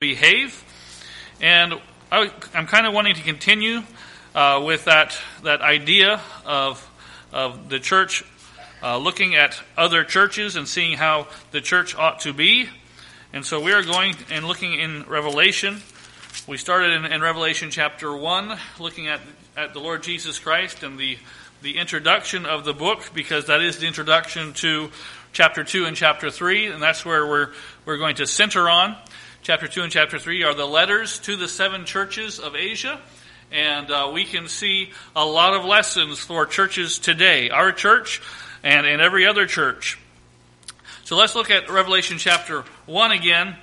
behave. And I, am kind of wanting to continue uh, with that, that idea of, of the church uh, looking at other churches and seeing how the church ought to be. And so we are going and looking in Revelation. We started in, in Revelation chapter 1, looking at, at the Lord Jesus Christ and the, the introduction of the book, because that is the introduction to chapter 2 and chapter 3, and that's where we're, we're going to center on. Chapter 2 and chapter 3 are the letters to the seven churches of Asia. And uh, we can see a lot of lessons for churches today, our church and, in every other church. So let's look at Revelation chapter 1 again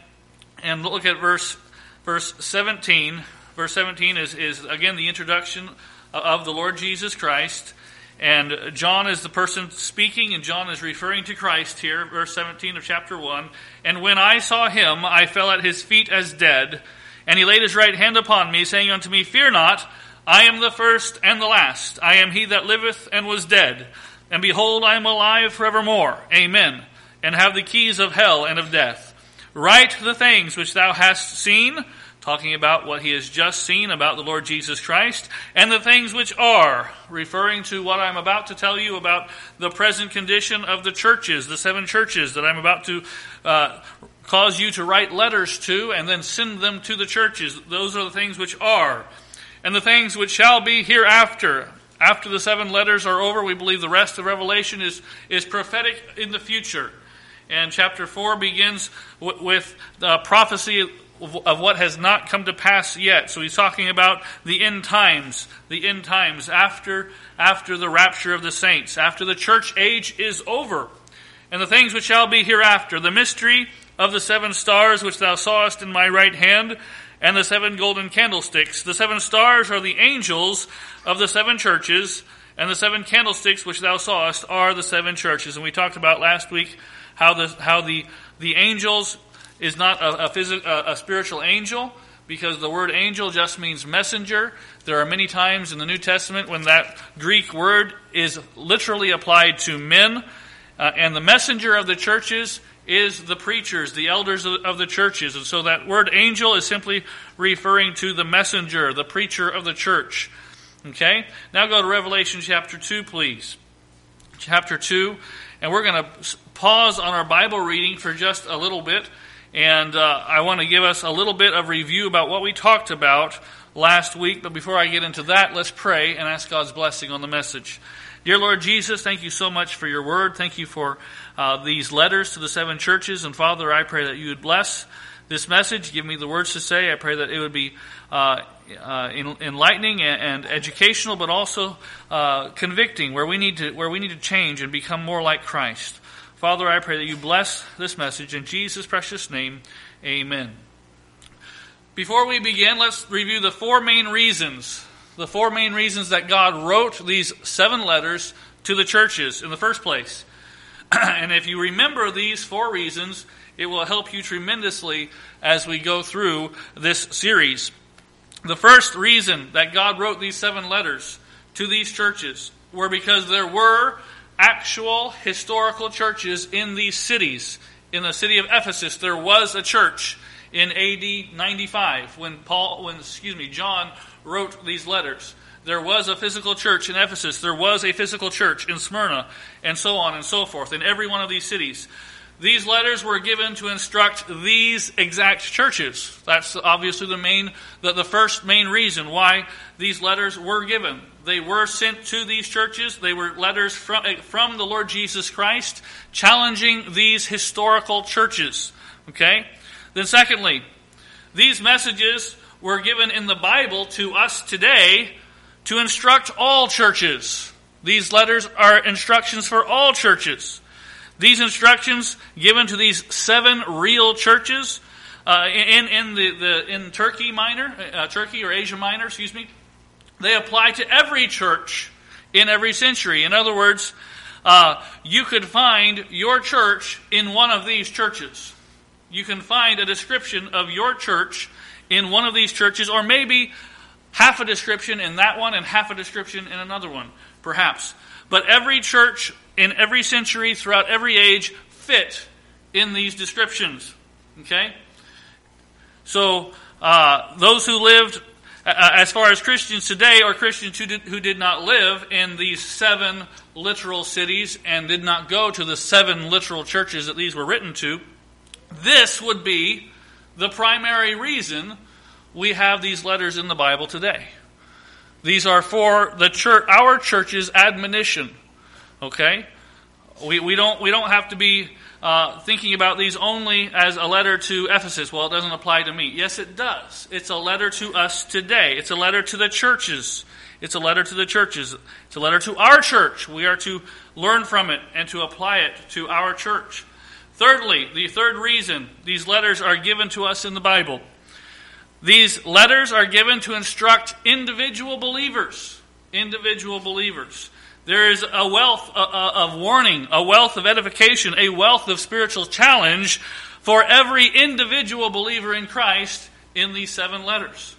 and look at verse, verse 17. Verse 17 is, is again the introduction of the Lord Jesus Christ. And John is the person speaking, and John is referring to Christ here, verse 17 of chapter 1. And when I saw him, I fell at his feet as dead. And he laid his right hand upon me, saying unto me, Fear not, I am the first and the last. I am he that liveth and was dead. And behold, I am alive forevermore. Amen. And have the keys of hell and of death. Write the things which thou hast seen talking about what he has just seen about the Lord Jesus Christ, and the things which are, referring to what I'm about to tell you about the present condition of the churches, the seven churches that I'm about to uh, cause you to write letters to and then send them to the churches. Those are the things which are. And the things which shall be hereafter. After the seven letters are over, we believe the rest of Revelation is, is prophetic in the future. And chapter 4 begins w- with the prophecy of what has not come to pass yet. So he's talking about the end times, the end times after after the rapture of the saints, after the church age is over, and the things which shall be hereafter, the mystery of the seven stars which thou sawest in my right hand, and the seven golden candlesticks. The seven stars are the angels of the seven churches, and the seven candlesticks which thou sawest are the seven churches. And we talked about last week how the how the the angels is not a, a, a, a spiritual angel because the word angel just means messenger. There are many times in the New Testament when that Greek word is literally applied to men. Uh, and the messenger of the churches is the preachers, the elders of, of, the churches. And so that word angel is simply referring to the messenger, the preacher of the church. Okay? Now go to Revelation chapter 2, please. Chapter 2. And we're going to pause on our Bible reading for just a little bit and uh, I want to give us a little bit of review about what we talked about last week. But before I get into that, let's pray and ask God's blessing on the message. Dear Lord Jesus, thank you so much for your word. Thank you for uh, these letters to the seven churches. And Father, I pray that you would bless this message. Give me the words to say. I pray that it would be uh, uh, enlightening and, educational, but also uh, convicting, where we need to where we need to change and become more like Christ. Father, I pray that you bless this message in Jesus' precious name. Amen. Before we begin, let's review the four main reasons. The four main reasons that God wrote these seven letters to the churches in the first place. and if you remember these four reasons, it will help you tremendously as we go through this series. The first reason that God wrote these seven letters to these churches were because there were actual historical churches in these cities. In the city of Ephesus, there was a church in AD 95 when Paul, when excuse me, John wrote these letters. There was a physical church in Ephesus. There was a physical church in Smyrna, and so on and so forth. In every one of these cities, these letters were given to instruct these exact churches. That's obviously the main, the, the first main reason why these letters were given. They were sent to these churches. They were letters from, eh, from the Lord Jesus Christ challenging these historical churches. Okay? Then, secondly, these messages were given in the Bible to us today to instruct all churches. These letters are instructions for all churches. These instructions given to these seven real churches uh, in, in, the, the, in Turkey Minor, uh, Turkey or Asia Minor, excuse me, they apply to every church in every century. In other words, uh, you could find your church in one of these churches. You can find a description of your church in one of these churches, or maybe half a description in that one and half a description in another one, perhaps. But every church in every century, throughout every age, fit in these descriptions. Okay? So uh, those who lived, uh, as far as Christians today, or Christians who did, who did not live in these seven literal cities and did not go to the seven literal churches that these were written to, this would be the primary reason we have these letters in the Bible today. These are for the church, our church's admonition. Okay, we, we don't we don't have to be uh, thinking about these only as a letter to Ephesus. Well, it doesn't apply to me. Yes, it does. It's a letter to us today. It's a letter to the churches. It's a letter to the churches. It's a letter to our church. We are to learn from it and to apply it to our church. Thirdly, the third reason these letters are given to us in the Bible. These letters are given to instruct individual believers. Individual believers. There is a wealth of warning, a wealth of edification, a wealth of spiritual challenge for every individual believer in Christ in these seven letters.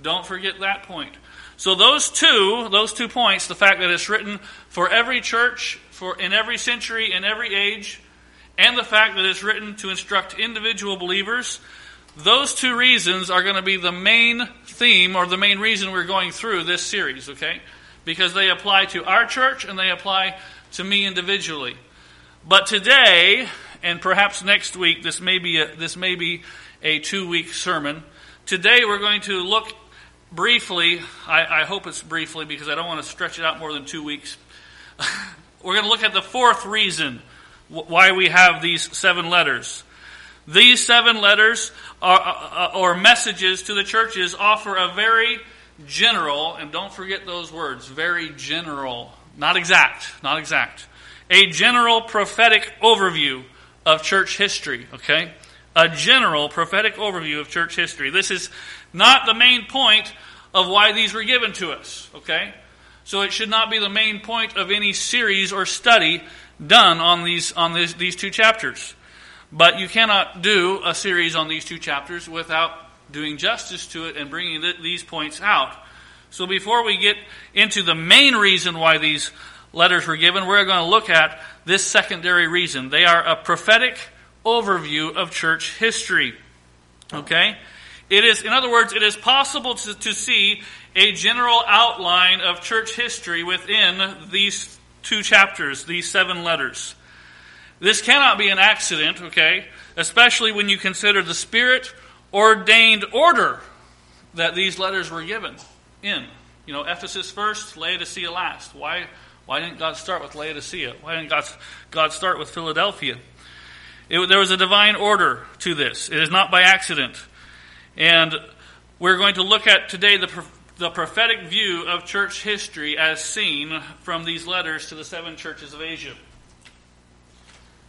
Don't forget that point. So those two, those two points, the fact that it's written for every church, for in every century, in every age, and the fact that it's written to instruct individual believers, those two reasons are going to be the main theme or the main reason we're going through this series, okay? Because they apply to our church and they apply to me individually. But today, and perhaps next week, this may be a, this may be a two week sermon. Today, we're going to look briefly. I, I hope it's briefly because I don't want to stretch it out more than two weeks. we're going to look at the fourth reason why we have these seven letters. These seven letters are, uh, or messages to the churches offer a very general, and don't forget those words, very general, not exact, not exact. A general prophetic overview of church history, okay? A general prophetic overview of church history. This is not the main point of why these were given to us, okay? So it should not be the main point of any series or study done on these on these, these two chapters. But you cannot do a series on these two chapters without doing justice to it and bringing these points out. So before we get into the main reason why these letters were given, we're going to look at this secondary reason. They are a prophetic overview of church history. Okay? It is, in other words, it is possible to, to see a general outline of church history within these two chapters, these seven letters. This cannot be an accident, okay? Especially when you consider the Spirit ordained order that these letters were given in. You know, Ephesus first, Laodicea last. Why, why didn't God start with Laodicea? Why didn't God, God start with Philadelphia? It, there was a divine order to this. It is not by accident. And we're going to look at today the, the prophetic view of church history as seen from these letters to the seven churches of Asia.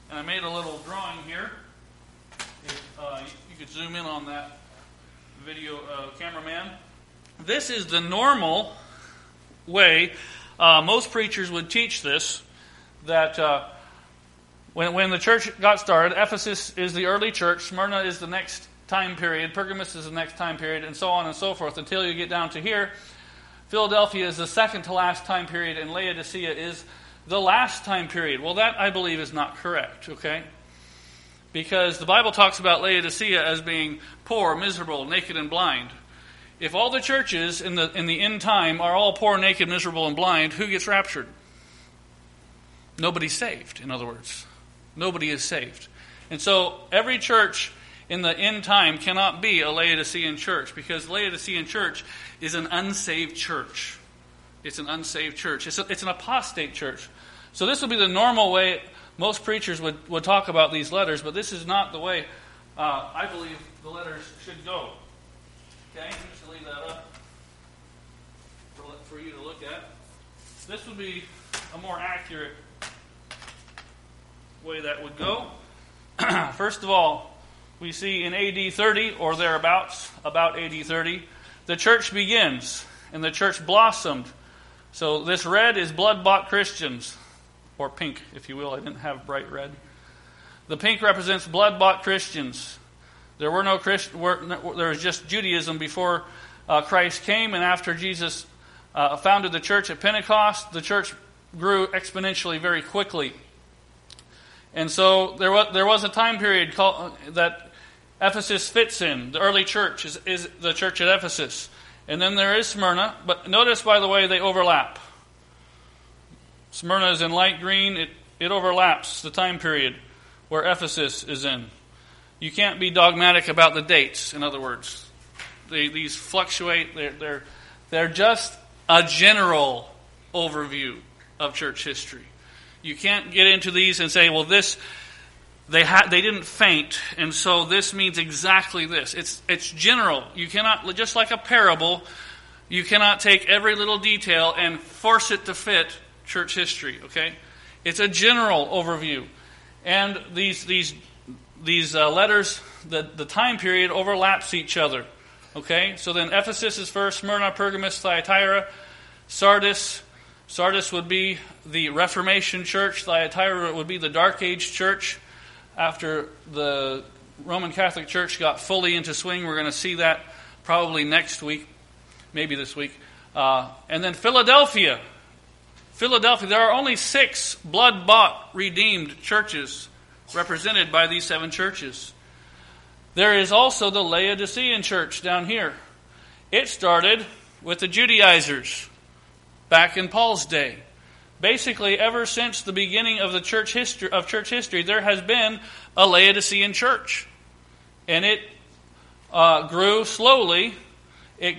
And I made a little drawing here. Uh, could zoom in on that video, uh, cameraman. This is the normal way uh, most preachers would teach this that uh, when, when the church got started, Ephesus is the early church, Smyrna is the next time period, Pergamus is the next time period, and so on and so forth until you get down to here. Philadelphia is the second to last time period, and Laodicea is the last time period. Well, that I believe is not correct, okay? Because the Bible talks about Laodicea as being poor, miserable, naked, and blind. If all the churches in the, in the end time are all poor, naked, miserable, and blind, who gets raptured? Nobody's saved, in other words. Nobody is saved. And so every church in the end time cannot be a Laodicean church because Laodicean church is an unsaved church. It's an unsaved church. It's, a, it's an apostate church. So this would be the normal way most preachers would, would talk about these letters, but this is not the way uh, I believe the letters should go. Okay, I'm just leave that up for, for you to look at. This would be a more accurate way that would go. First of all, we see in AD 30 or thereabouts, about AD 30, the church begins and the church blossomed. So this red is blood bought Christians or pink, if you will. I didn't have bright red. The pink represents blood bought Christians. There were no Christ, there was just Judaism before uh, Christ came, and after Jesus uh, founded the church at Pentecost, the church grew exponentially very quickly. And so there was, there was a time period called, that Ephesus fits in. The early church is, is the church at Ephesus. And then there is Smyrna, but notice, by the way, they overlap. Smyrna is in light green, it, it overlaps the time period where Ephesus is in. You can't be dogmatic about the dates, in other words. They, these fluctuate, they're, they're, they're just a general overview of church history. You can't get into these and say, well, this, they, ha- they didn't faint, and so this means exactly this. It's, it's general. You cannot, just like a parable, you cannot take every little detail and force it to fit church history, okay? It's a general overview. And these, these, these uh, letters, the, the time period overlaps each other, okay? So then Ephesus is first, Smyrna, Pergamos, Thyatira, Sardis, Sardis would be the Reformation church, Thyatira would be the Dark Age church. After the Roman Catholic Church got fully into swing, we're going to see that probably next week, maybe this week. Uh, and then Philadelphia. Philadelphia, there are only six blood bought, redeemed churches represented by these seven churches. There is also the Laodicean church down here. It started with the Judaizers back in Paul's day. Basically, ever since the beginning of the church history of church history, there has been a Laodicean church, and it uh, grew slowly. It,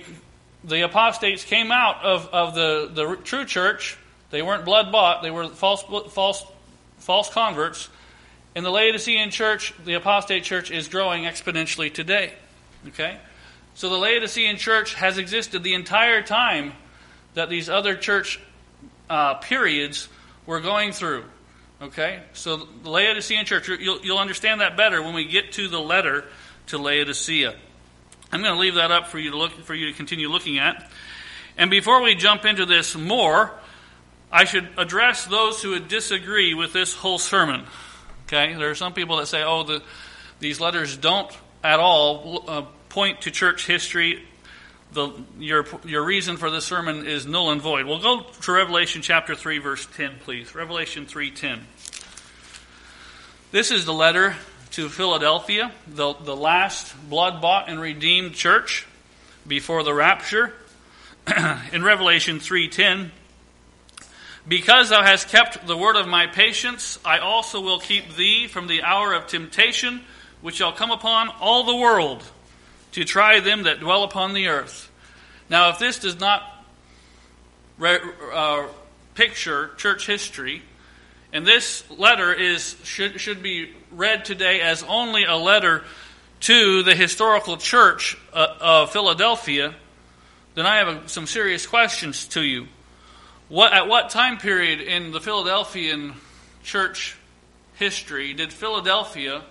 the apostates came out of, of the, the true church. They weren't blood bought; they were false false false converts. In the Laodicean church, the apostate church is growing exponentially today. Okay, so the Laodicean church has existed the entire time that these other church uh, periods were going through. Okay? So the Laodicean church, you'll, you'll understand that better when we get to the letter to Laodicea. I'm going to leave that up for you to look for you to continue looking at. And before we jump into this more, I should address those who would disagree with this whole sermon. Okay, there are some people that say, "Oh, the, these letters don't at all uh, point to church history the, your, your reason for this sermon is null and void. We'll go to Revelation chapter 3, verse 10, please. Revelation 3.10. This is the letter to Philadelphia, the, the last blood-bought and redeemed church before the rapture. In Revelation 3.10, Because thou hast kept the word of my patience, I also will keep thee from the hour of temptation, which shall come upon all the world to try them that dwell upon the earth. Now, if this does not re- uh, picture church history, and this letter is should, should be read today as only a letter to the historical church uh, of Philadelphia, then I have a, some serious questions to you. What, at what time period in the Philadelphian church history did Philadelphia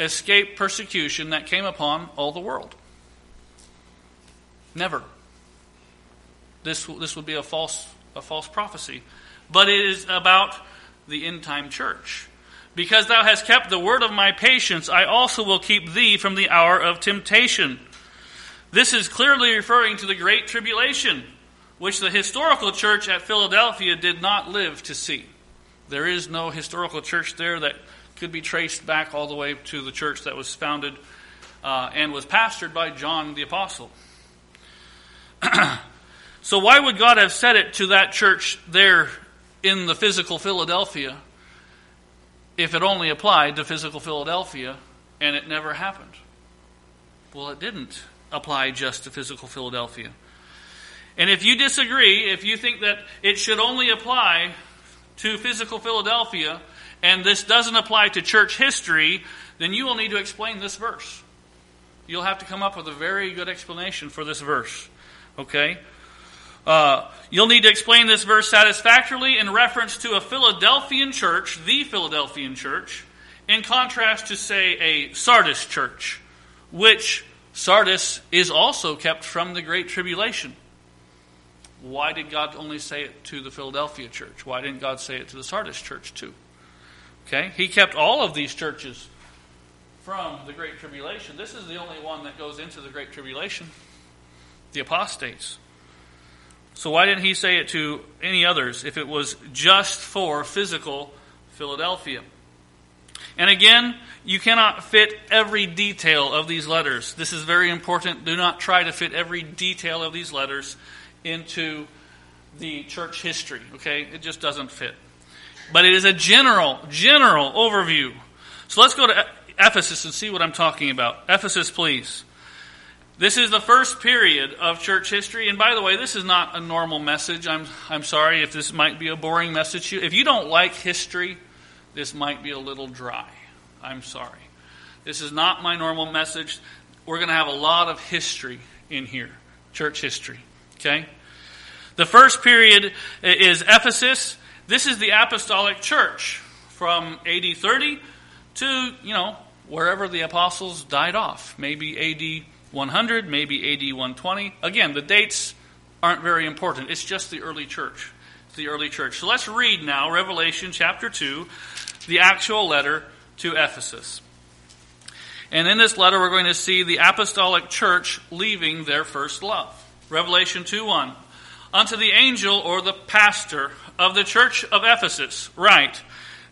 escape persecution that came upon all the world. Never. This, this would be a false, a false prophecy. But it is about the end time church. Because thou hast kept the word of my patience, I also will keep thee from the hour of temptation. This is clearly referring to the Great Tribulation, which the historical church at Philadelphia did not live to see. There is no historical church there that could be traced back all the way to the church that was founded uh, and was pastored by John the Apostle. so, why would God have said it to that church there in the physical Philadelphia if it only applied to physical Philadelphia and it never happened? Well, it didn't apply just to physical Philadelphia. And if you disagree, if you think that it should only apply to physical Philadelphia, and this doesn't apply to church history, then you will need to explain this verse. You'll have to come up with a very good explanation for this verse. Okay? Uh, you'll need to explain this verse satisfactorily in reference to a Philadelphian church, the Philadelphian church, in contrast to, say, a Sardis church, which Sardis is also kept from the Great Tribulation. Why did God only say it to the Philadelphia church? Why didn't God say it to the Sardis church too? Okay? He kept all of these churches from the Great Tribulation. This is the only one that goes into the Great Tribulation the apostates. So, why didn't he say it to any others if it was just for physical Philadelphia? And again, you cannot fit every detail of these letters. This is very important. Do not try to fit every detail of these letters into the church history, okay? It just doesn't fit. But it is a general, general overview. So let's go to Ephesus and see what I'm talking about. Ephesus, please. This is the first period of church history. And by the way, this is not a normal message. I'm, I'm sorry if this might be a boring message. If you don't like history, this might be a little dry. I'm sorry. This is not my normal message. We're going to have a lot of history in here, church history. Okay? The first period is Ephesus. This is the apostolic church from AD 30 to, you know, wherever the apostles died off. Maybe AD 100, maybe AD 120. Again, the dates aren't very important. It's just the early church. It's the early church. So let's read now Revelation chapter 2, the actual letter to Ephesus. And in this letter, we're going to see the apostolic church leaving their first love. Revelation 2 1. Unto the angel or the pastor of the church of Ephesus, write,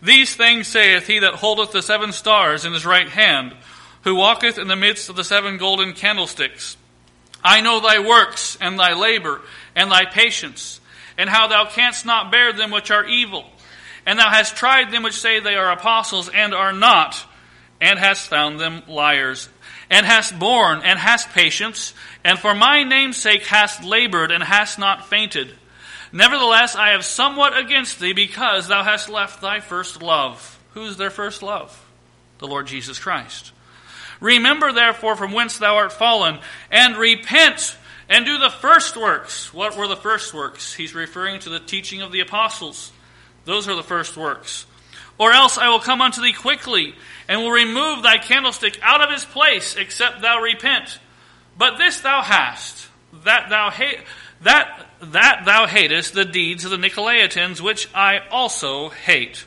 These things saith he that holdeth the seven stars in his right hand who walketh in the midst of the seven golden candlesticks. I know thy works, and thy labor, and thy patience, and how thou canst not bear them which are evil. And thou hast tried them which say they are apostles, and are not, and hast found them liars. And hast borne, and hast patience, and for my name's sake hast labored, and hast not fainted. Nevertheless, I have somewhat against thee, because thou hast left thy first love. Who's their first love? The Lord Jesus Christ. Remember therefore from whence thou art fallen, and repent and do the first works. What were the first works? He's referring to the teaching of the apostles. Those are the first works. Or else I will come unto thee quickly, and will remove thy candlestick out of his place, except thou repent. But this thou hast, that thou hate, that that thou hatest the deeds of the Nicolaitans, which I also hate.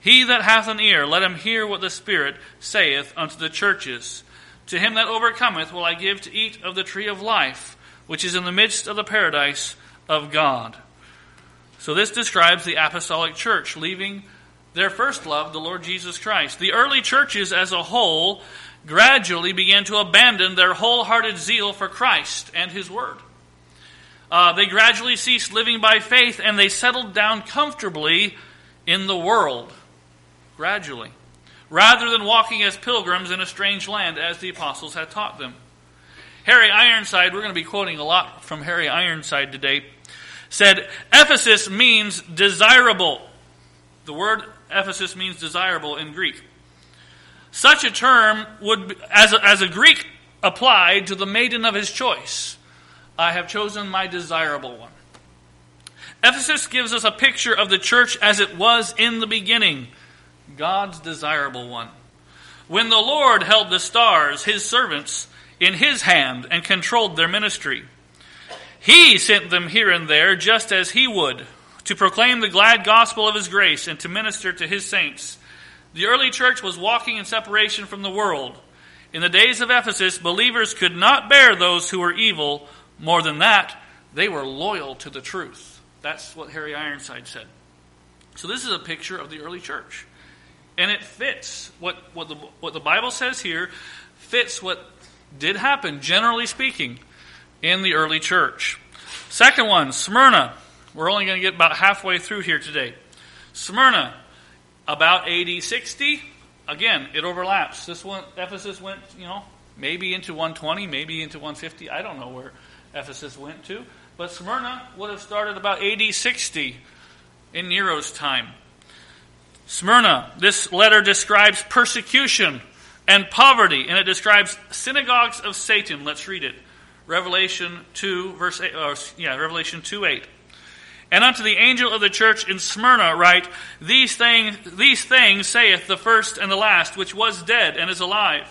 He that hath an ear, let him hear what the Spirit saith unto the churches. To him that overcometh will I give to eat of the tree of life, which is in the midst of the paradise of God. So this describes the apostolic church leaving their first love, the Lord Jesus Christ. The early churches as a whole gradually began to abandon their wholehearted zeal for Christ and His Word. Uh, they gradually ceased living by faith and they settled down comfortably in the world gradually, rather than walking as pilgrims in a strange land as the apostles had taught them. Harry Ironside, we're going to be quoting a lot from Harry Ironside today, said, Ephesus means desirable. The word Ephesus means desirable in Greek. Such a term would, as a, as a Greek applied to the maiden of his choice, I have chosen my desirable one. Ephesus gives us a picture of the church as it was in the beginning God's desirable one. When the Lord held the stars, his servants, in his hand and controlled their ministry, he sent them here and there just as he would to proclaim the glad gospel of his grace and to minister to his saints. The early church was walking in separation from the world. In the days of Ephesus, believers could not bear those who were evil. More than that, they were loyal to the truth. That's what Harry Ironside said. So, this is a picture of the early church. And it fits what, what, the, what the Bible says here, fits what did happen, generally speaking, in the early church. Second one, Smyrna. We're only going to get about halfway through here today. Smyrna, about AD 60. Again, it overlaps. This one, Ephesus went, you know, maybe into 120, maybe into 150. I don't know where Ephesus went to. But Smyrna would have started about AD 60 in Nero's time. Smyrna, this letter describes persecution and poverty, and it describes synagogues of Satan. Let's read it. Revelation 2, verse 8, or, yeah, Revelation 2 8. And unto the angel of the church in Smyrna write, These things, these things saith the first and the last, which was dead and is alive.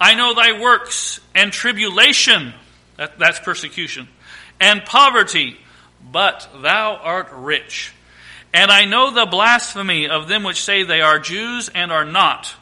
I know thy works and tribulation, that, that's persecution, and poverty, but thou art rich. And I know the blasphemy of them which say they are Jews and are not,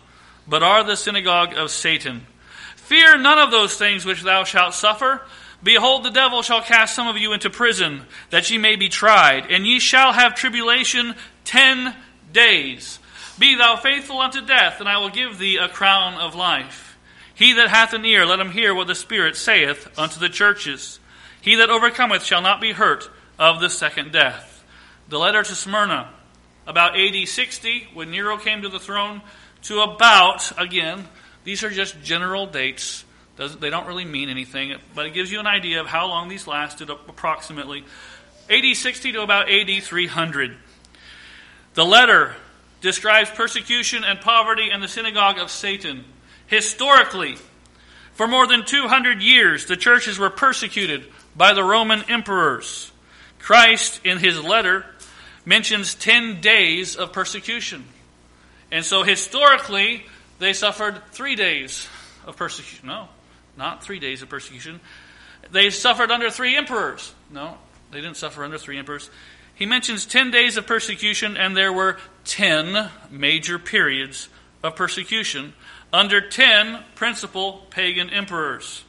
but are the synagogue of Satan. Fear none of those things which thou shalt suffer. Behold, the devil shall cast some of you into prison, that ye may be tried, and ye shall have tribulation ten days. Be thou faithful unto death, and I will give thee a crown of life. He that hath an ear, let him hear what the Spirit saith unto the churches. He that overcometh shall not be hurt of the second death. The letter to Smyrna, about AD 60, when Nero came to the throne, to about, again, these are just general dates. They don't really mean anything, but it gives you an idea of how long these lasted approximately. AD 60 to about AD 300. The letter describes persecution and poverty in the synagogue of Satan. Historically, for more than 200 years, the churches were persecuted by the Roman emperors. Christ, in his letter, mentions 10 days of persecution. And so historically, they suffered three days of persecution. No, not three days of persecution. They suffered under three emperors. No, they didn't suffer under three emperors. He mentions 10 days of persecution, and there were 10 major periods of persecution under 10 principal pagan emperors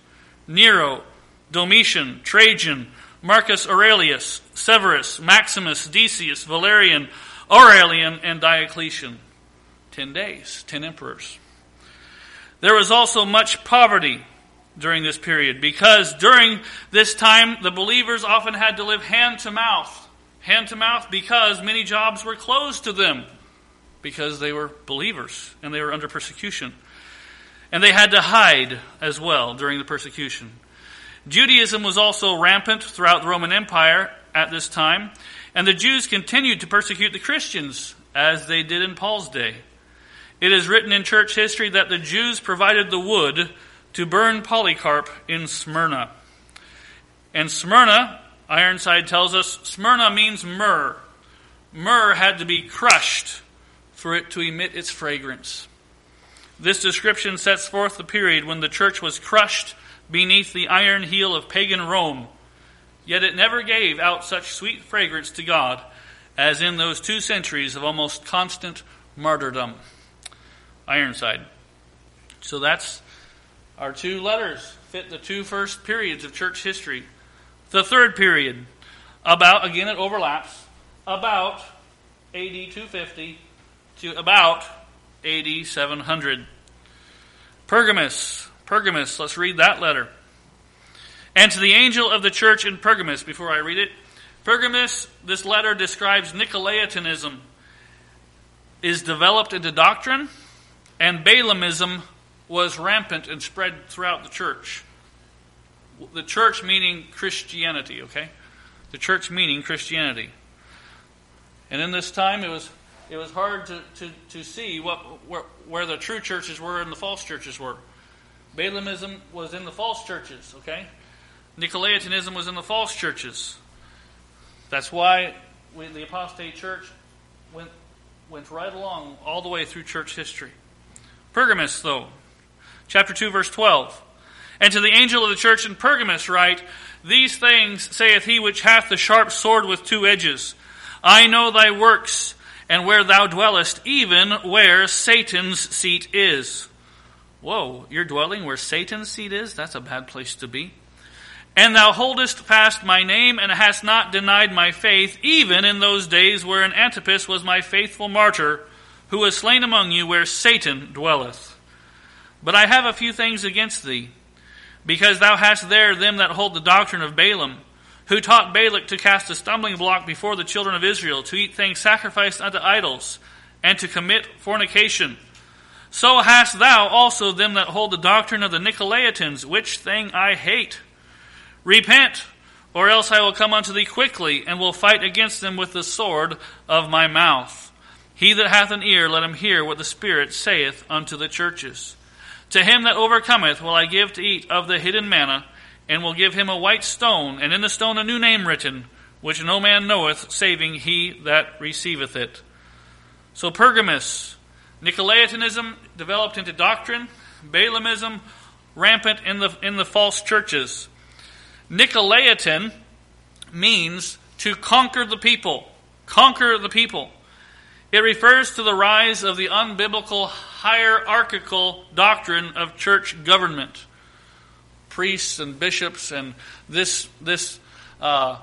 Nero, Domitian, Trajan, Marcus Aurelius, Severus, Maximus, Decius, Valerian, Aurelian, and Diocletian. Ten days, ten emperors. There was also much poverty during this period because during this time the believers often had to live hand to mouth. Hand to mouth because many jobs were closed to them because they were believers and they were under persecution. And they had to hide as well during the persecution. Judaism was also rampant throughout the Roman Empire at this time, and the Jews continued to persecute the Christians as they did in Paul's day. It is written in church history that the Jews provided the wood to burn Polycarp in Smyrna. And Smyrna, Ironside tells us, Smyrna means myrrh. Myrrh had to be crushed for it to emit its fragrance. This description sets forth the period when the church was crushed beneath the iron heel of pagan Rome, yet it never gave out such sweet fragrance to God as in those two centuries of almost constant martyrdom. Ironside. So that's our two letters, fit the two first periods of church history. The third period, about, again, it overlaps, about AD 250 to about AD 700. Pergamus, Pergamus, let's read that letter. And to the angel of the church in Pergamus, before I read it, Pergamus, this letter describes Nicolaitanism is developed into doctrine, and Balaamism was rampant and spread throughout the church. The church meaning Christianity, okay? The church meaning Christianity. And in this time, it was it was hard to, to, to see what where, where the true churches were and the false churches were. Balaamism was in the false churches, okay? Nicolaitanism was in the false churches. That's why we, the apostate church went, went right along all the way through church history. Pergamus, though, chapter 2, verse 12. And to the angel of the church in Pergamus write, These things saith he which hath the sharp sword with two edges. I know thy works, and where thou dwellest, even where Satan's seat is Whoa, you're dwelling where Satan's seat is? That's a bad place to be. And thou holdest fast my name, and hast not denied my faith, even in those days wherein Antipas was my faithful martyr, who was slain among you where Satan dwelleth. But I have a few things against thee, because thou hast there them that hold the doctrine of Balaam, who taught Balak to cast a stumbling block before the children of Israel, to eat things sacrificed unto idols, and to commit fornication so hast thou also them that hold the doctrine of the Nicolaitans, which thing I hate. Repent, or else I will come unto thee quickly, and will fight against them with the sword of my mouth. He that hath an ear, let him hear what the Spirit saith unto the churches. To him that overcometh will I give to eat of the hidden manna, and will give him a white stone, and in the stone a new name written, which no man knoweth, saving he that receiveth it. So Pergamus, Nicolaitanism developed into doctrine, Balaamism rampant in the, in the false churches. Nicolaitan means to conquer the people. Conquer the people. It refers to the rise of the unbiblical hierarchical doctrine of church government. Priests and bishops, and this, this uh,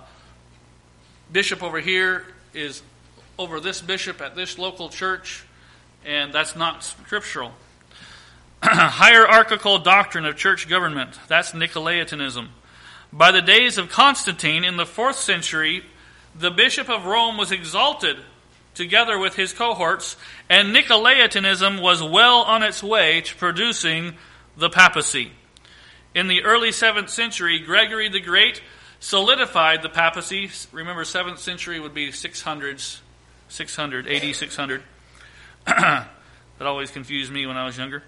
bishop over here is over this bishop at this local church and that's not scriptural. Hierarchical doctrine of church government, that's Nicolaitanism. By the days of Constantine in the fourth century, the Bishop of Rome was exalted together with his cohorts, and Nicolaitanism was well on its way to producing the papacy. In the early 7th century, Gregory the Great solidified the papacy. Remember, 7th century would be 600s, 600, AD 600. that always confused me when I was younger.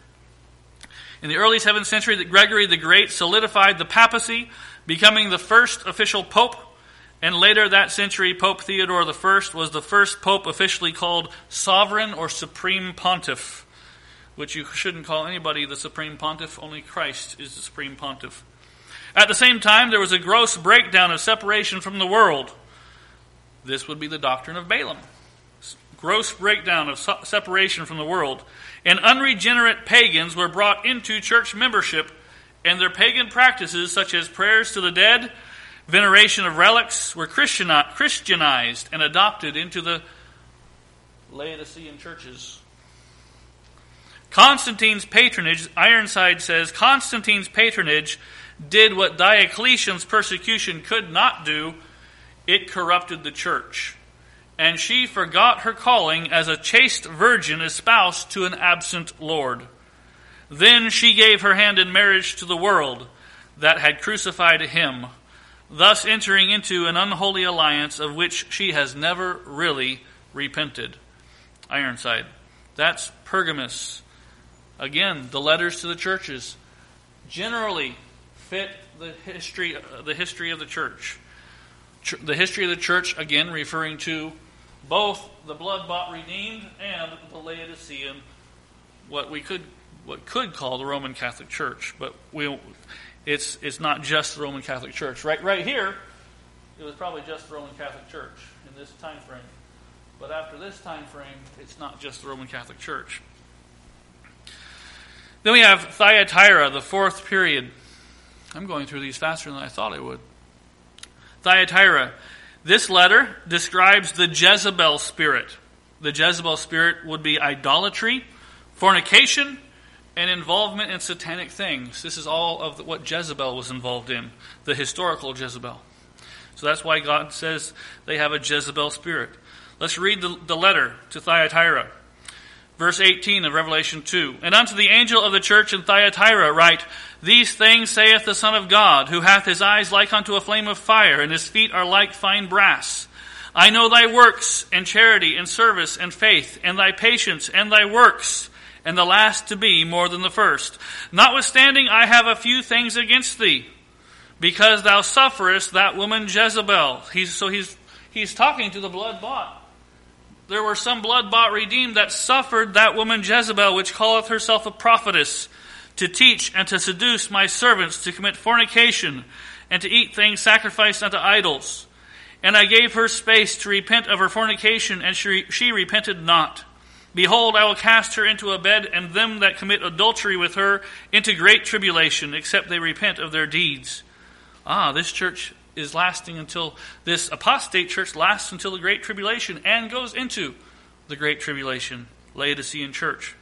In the early 7th century, Gregory the Great solidified the papacy, becoming the first official pope and later that century, Pope Theodore I was the first pope officially called sovereign or supreme pontiff, which you shouldn't call anybody the supreme pontiff, only Christ is the supreme pontiff. At the same time, there was a gross breakdown of separation from the world. This would be the doctrine of Balaam. Gross breakdown of separation from the world. And unregenerate pagans were brought into church membership, and their pagan practices, such as prayers to the dead, veneration of relics were Christianized and adopted into the Laodicean churches. Constantine's patronage, Ironside says, Constantine's patronage did what Diocletian's persecution could not do it corrupted the church. And she forgot her calling as a chaste virgin espoused to an absent Lord. Then she gave her hand in marriage to the world that had crucified him thus entering into an unholy alliance of which she has never really repented. Ironside. That's Pergamus. Again, the letters to the churches generally fit the history, the history of the church. The history of the church, again, referring to both the blood bought redeemed and the Laodicean, what we could what could call the Roman Catholic Church, but we it's, it's not just the Roman Catholic Church. Right, right here, it was probably just the Roman Catholic Church in this time frame. But after this time frame, it's not just the Roman Catholic Church. Then we have Thyatira, the fourth period. I'm going through these faster than I thought I would. Thyatira. This letter describes the Jezebel spirit. The Jezebel spirit would be idolatry, fornication, and involvement in satanic things. This is all of what Jezebel was involved in, the historical Jezebel. So that's why God says they have a Jezebel spirit. Let's read the, the letter to Thyatira. Verse 18 of Revelation 2. And unto the angel of the church in Thyatira write, These things saith the Son of God, who hath his eyes like unto a flame of fire, and his feet are like fine brass. I know thy works, and charity, and service, and faith, and thy patience, and thy works and the last to be more than the first. Notwithstanding, I have a few things against thee, because thou sufferest that woman Jezebel. He's, so he's, he's talking to the blood bought. There were some blood bought redeemed that suffered that woman Jezebel, which calleth herself a prophetess, to teach and to seduce my servants to commit fornication and to eat things sacrificed unto idols. And I gave her space to repent of her fornication, and she, she repented not. Behold, I will cast her into a bed, and them that commit adultery with her into great tribulation, except they repent of their deeds. Ah, this church is lasting until this apostate church lasts until the great tribulation and goes into the great tribulation, Laodicean church.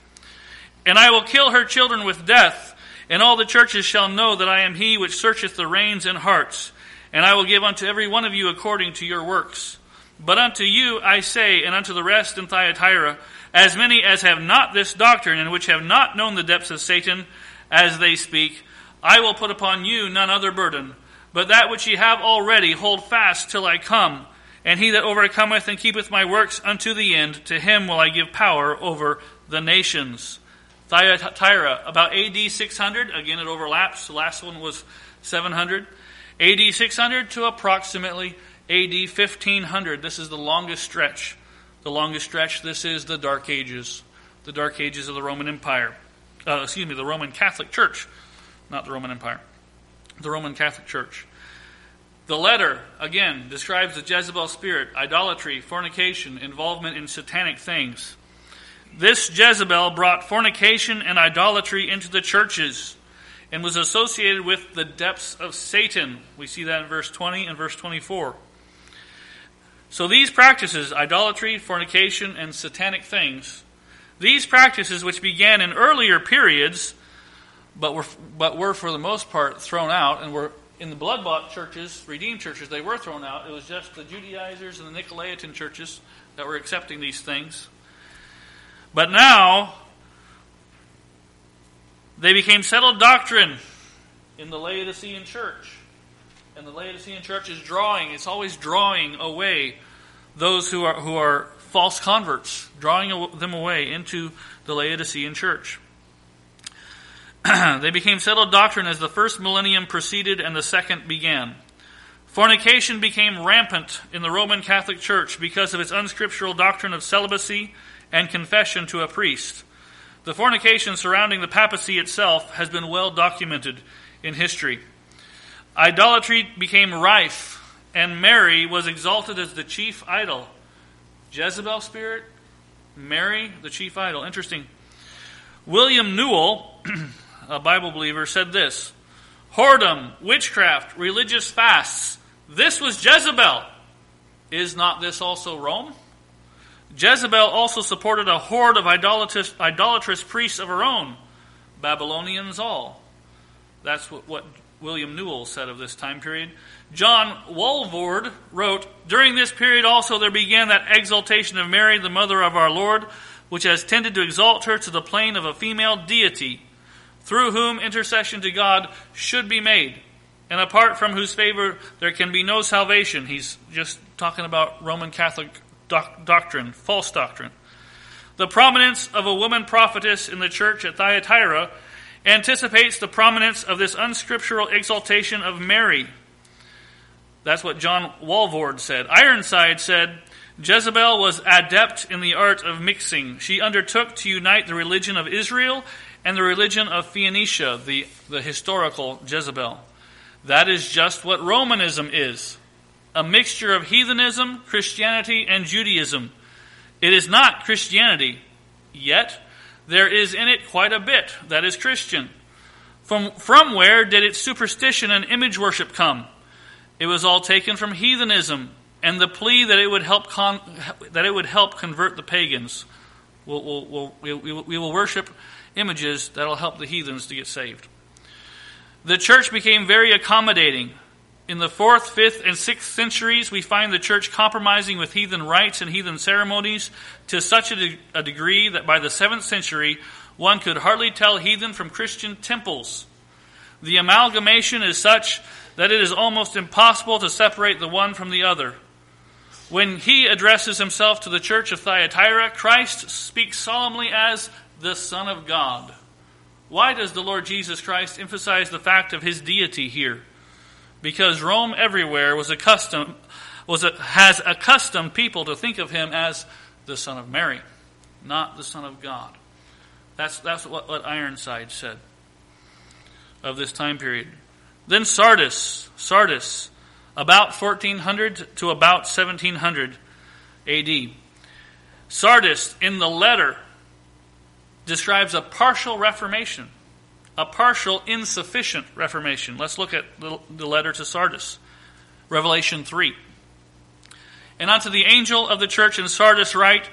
And I will kill her children with death, and all the churches shall know that I am he which searcheth the reins and hearts, and I will give unto every one of you according to your works. But unto you I say, and unto the rest in Thyatira, as many as have not this doctrine, and which have not known the depths of Satan, as they speak, I will put upon you none other burden, but that which ye have already hold fast till I come. And he that overcometh and keepeth my works unto the end, to him will I give power over the nations. Thyatira, about AD 600, again it overlaps, the last one was 700. AD 600 to approximately AD 1500. This is the longest stretch the longest stretch, this is the Dark Ages, the Dark Ages of the Roman Empire. Uh, excuse me, the Roman Catholic Church, not the Roman Empire, the Roman Catholic Church. The letter, again, describes the Jezebel spirit, idolatry, fornication, involvement in satanic things. This Jezebel brought fornication and idolatry into the churches and was associated with the depths of Satan. We see that in verse 20 and verse 24. So these practices, idolatry, fornication, and satanic things, These practices, which began in earlier periods, but were, but were for the most part thrown out and were in the blood bought churches, redeemed churches, they were thrown out. It was just the Judaizers and the Nicolaitan churches that were accepting these things. But now, they became settled doctrine in the Laodicean church. And the Laodicean church is drawing, it's always drawing away those who are, who are false converts, drawing them away into the Laodicean church. they became settled doctrine as the first millennium proceeded and the second began. Fornication became rampant in the Roman Catholic Church because of its unscriptural doctrine of celibacy and confession to a priest. The fornication surrounding the papacy itself has been well documented in history. Idolatry became rife, and Mary was exalted as the chief idol. Jezebel spirit, Mary, the chief idol. Interesting. William Newell a Bible believer, said this Whoredom, witchcraft, religious fasts. This was Jezebel. Is not this also Rome? Jezebel also supported a horde of idolatrous, idolatrous priests of her own, Babylonians all. That's what, what William Newell said of this time period. John Walvoord wrote, During this period also there began that exaltation of Mary, the mother of our Lord, which has tended to exalt her to the plane of a female deity through whom intercession to God should be made, and apart from whose favor there can be no salvation. He's just talking about Roman Catholic doc- doctrine, false doctrine. The prominence of a woman prophetess in the church at Thyatira anticipates the prominence of this unscriptural exaltation of Mary. That's what John Walvoord said. Ironside said, Jezebel was adept in the art of mixing. She undertook to unite the religion of Israel and the religion of Phoenicia, the, the historical Jezebel. That is just what Romanism is a mixture of heathenism, Christianity, and Judaism. It is not Christianity, yet there is in it quite a bit that is Christian. From, from where did its superstition and image worship come? It was all taken from heathenism and the plea that it would help, con, that it would help convert the pagans. We'll, we'll, we'll, we will worship images that'll help the heathens to get saved. The church became very accommodating. In the 4th, 5th, and 6th centuries, we find the church compromising with heathen rites and heathen ceremonies to such a, de- a degree that by the 7th century, one could hardly tell heathen from Christian temples. The amalgamation is such that it is almost impossible to separate the one from the other. When he addresses himself to the church of Thyatira, Christ speaks solemnly as the Son of God. Why does the Lord Jesus Christ emphasize the fact of his deity here? Because Rome everywhere was accustomed was a, has accustomed people to think of him as the Son of Mary, not the Son of God. That's, that's what, what Ironside said of this time period. Then Sardis, Sardis, about 1400 to about 1700 AD. Sardis, in the letter describes a partial reformation, a partial, insufficient reformation. Let's look at the letter to Sardis, Revelation 3. And unto the angel of the church in Sardis write,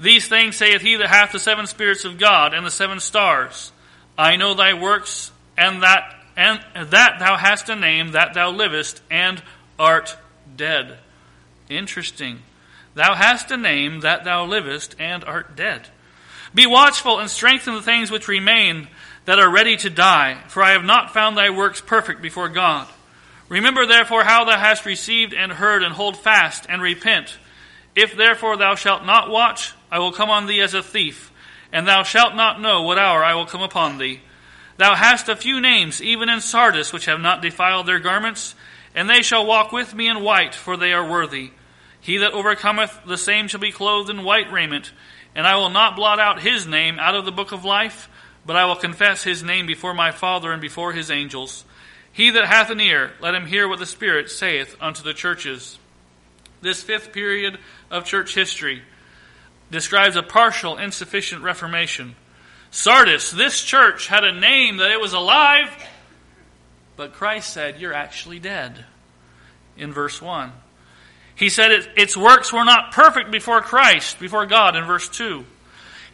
These things saith he that hath the seven spirits of God and the seven stars. I know thy works, and that and that thou hast a name, that thou livest, and art dead. Interesting. Thou hast a name, that thou livest, and art dead. Be watchful and strengthen the things which remain that are ready to die, for I have not found thy works perfect before God. Remember therefore how thou hast received and heard, and hold fast and repent. If therefore thou shalt not watch, I will come on thee as a thief, and thou shalt not know what hour I will come upon thee. Thou hast a few names, even in Sardis, which have not defiled their garments, and they shall walk with me in white, for they are worthy. He that overcometh, the same shall be clothed in white raiment and I will not blot out his name out of the book of life, but I will confess his name before my Father and before his angels. He that hath an ear, let him hear what the Spirit saith unto the churches. This fifth period of church history describes a partial, insufficient reformation. Sardis, this church had a name that it was alive, but Christ said, You're actually dead. In verse 1. He said it, its works were not perfect before Christ, before God, in verse 2.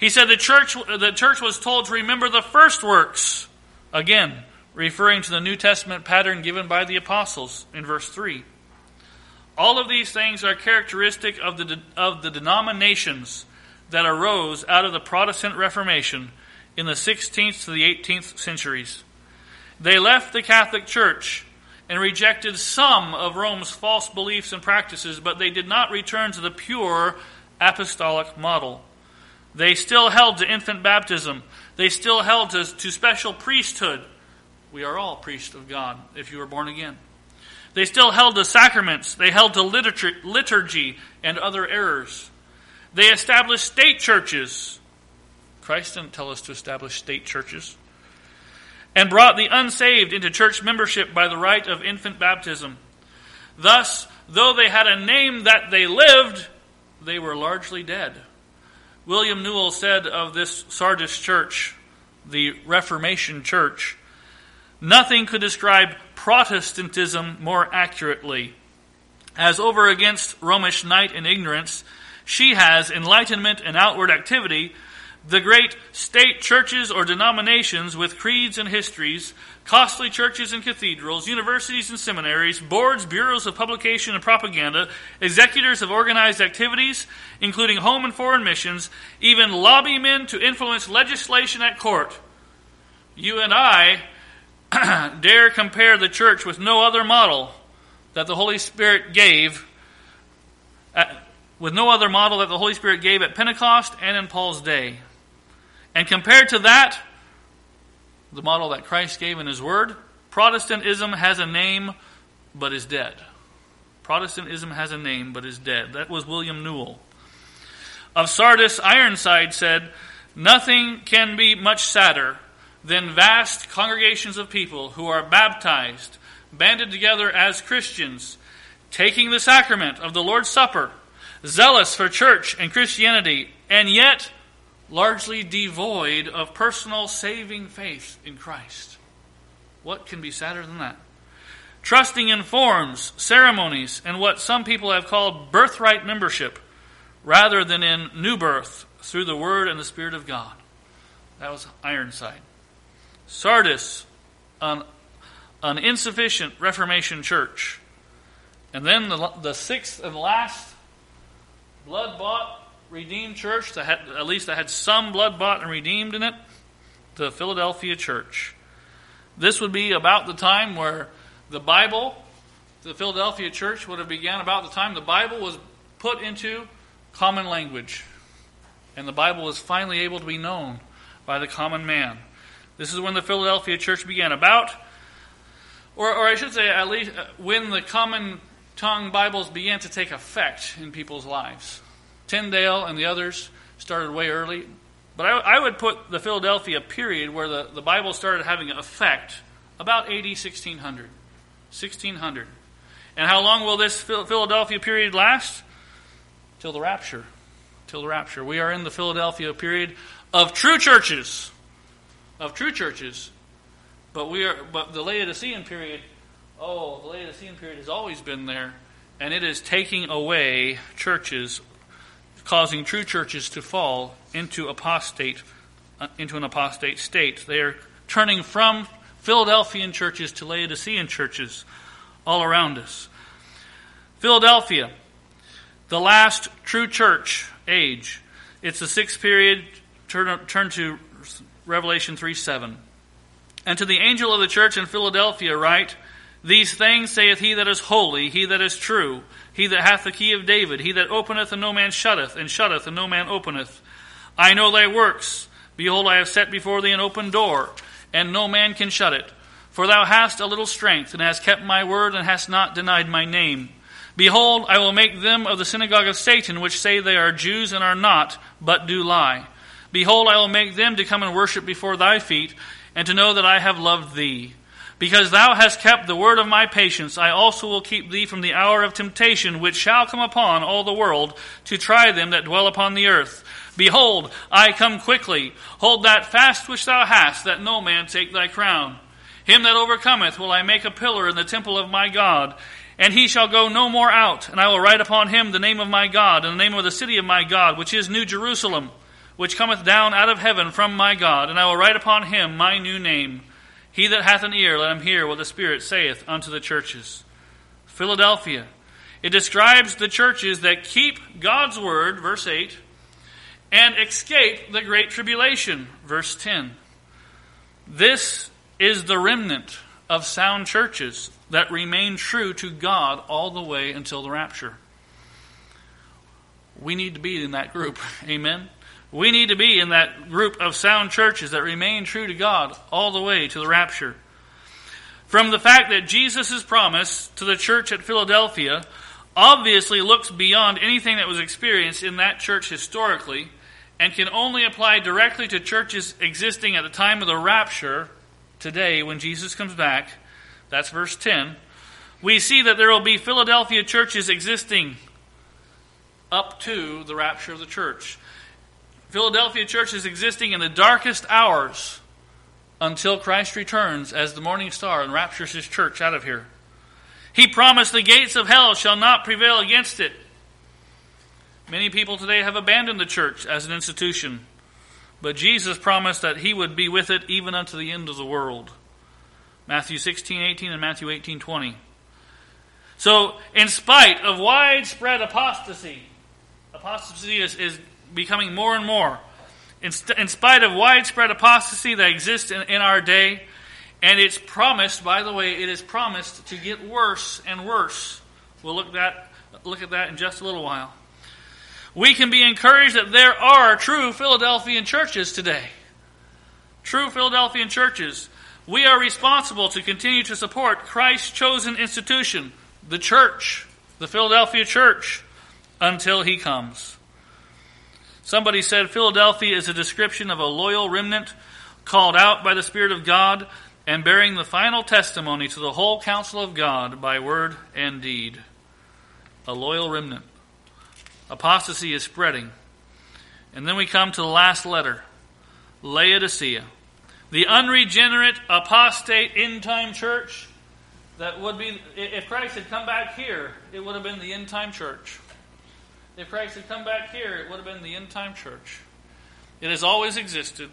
He said the church, the church was told to remember the first works. Again, referring to the New Testament pattern given by the apostles in verse 3. All of these things are characteristic of the, of the denominations that arose out of the Protestant Reformation in the 16th to the 18th centuries. They left the Catholic Church and rejected some of Rome's false beliefs and practices, but they did not return to the pure apostolic model. They still held to infant baptism. They still held to, to special priesthood. We are all priests of God if you are born again. They still held to sacraments. They held to liturgy and other errors. They established state churches. Christ didn't tell us to establish state churches. And brought the unsaved into church membership by the rite of infant baptism. Thus, though they had a name that they lived, they were largely dead. William Newell said of this Sardis church, the Reformation church, nothing could describe Protestantism more accurately. As over against Romish night and ignorance, she has enlightenment and outward activity, the great state churches or denominations with creeds and histories, costly churches and cathedrals, universities and seminaries, boards, bureaus of publication and propaganda, executors of organized activities, including home and foreign missions, even lobbymen to influence legislation at court. You and I dare compare the church with no other model that the Holy Spirit gave, at, with no other model that the Holy Spirit gave at Pentecost and in Paul's day. And compared to that, the model that Christ gave in His Word, Protestantism has a name but is dead. Protestantism has a name but is dead. That was William Newell. Of Sardis, Ironside said, Nothing can be much sadder than vast congregations of people who are baptized, banded together as Christians, taking the sacrament of the Lord's Supper, zealous for church and Christianity, and yet largely devoid of personal saving faith in Christ. What can be sadder than that? Trusting in forms, ceremonies, and what some people have called birthright membership, rather than in new birth through the Word and the Spirit of God. That was Ironside. Sardis, an, an insufficient Reformation church. And then the, the sixth and last blood bought redeemed church that had, at least that had some blood bought and redeemed in it, the Philadelphia church. This would be about the time where the Bible, the Philadelphia church would have began about the time the Bible was put into common language. And the Bible was finally able to be known by the common man. This is when the Philadelphia church began. About, or, or I should say, at least uh, when the common tongue Bibles began to take effect in people's lives. Tyndale and the others started way early. But I, I would put the Philadelphia period where the, the Bible started having an effect about AD 1600. 1600. And how long will this Philadelphia period last? Till the rapture. Till the rapture. We are in the Philadelphia period of true churches. Of true churches. But we are but the Laodicean period, oh, the Laodicean period has always been there, and it is taking away churches causing true churches to fall into apostate uh, into an apostate state. They are turning from Philadelphian churches to Laodicean churches all around us. Philadelphia, the last true church age. It's the sixth period. Turn, turn to Revelation 3 7. And to the angel of the church in Philadelphia, write, These things saith he that is holy, he that is true he that hath the key of David, he that openeth and no man shutteth, and shutteth and no man openeth. I know thy works. Behold, I have set before thee an open door, and no man can shut it. For thou hast a little strength, and hast kept my word, and hast not denied my name. Behold, I will make them of the synagogue of Satan, which say they are Jews and are not, but do lie. Behold, I will make them to come and worship before thy feet, and to know that I have loved thee. Because thou hast kept the word of my patience, I also will keep thee from the hour of temptation which shall come upon all the world to try them that dwell upon the earth. Behold, I come quickly. Hold that fast which thou hast, that no man take thy crown. Him that overcometh will I make a pillar in the temple of my God, and he shall go no more out. And I will write upon him the name of my God, and the name of the city of my God, which is New Jerusalem which cometh down out of heaven from my God, and I will write upon him my new name. He that hath an ear, let him hear what the Spirit saith unto the churches. Philadelphia. It describes the churches that keep God's word, verse 8, and escape the great tribulation, verse 10. This is the remnant of sound churches that remain true to God all the way until the rapture. We need to be in that group. Amen. We need to be in that group of sound churches that remain true to God all the way to the rapture. From the fact that Jesus' promise to the church at Philadelphia obviously looks beyond anything that was experienced in that church historically and can only apply directly to churches existing at the time of the rapture today when Jesus comes back. That's verse 10. We see that there will be Philadelphia churches existing up to the rapture of the church. Philadelphia church is existing in the darkest hours until Christ returns as the morning star and raptures his church out of here. He promised the gates of hell shall not prevail against it. Many people today have abandoned the church as an institution, but Jesus promised that he would be with it even unto the end of the world. Matthew 16, 18, and Matthew 18, 20. So, in spite of widespread apostasy, apostasy is, is becoming more and more. In, st- in spite of widespread apostasy that exists in, in our day, and it's promised, by the way, it is promised to get worse and worse. We'll look, that, look at that in just a little while. We can be encouraged that there are true Philadelphian churches today. True Philadelphian churches. We are responsible to continue to support Christ's chosen institution, the church, the Philadelphia church, until he comes. Somebody said Philadelphia is a description of a loyal remnant called out by the Spirit of God and bearing the final testimony to the whole counsel of God by word and deed. A loyal remnant. Apostasy is spreading. And then we come to the last letter Laodicea. The unregenerate, apostate, end time church that would be, if Christ had come back here, it would have been the end time church. If Christ had come back here, it would have been the end time church. It has always existed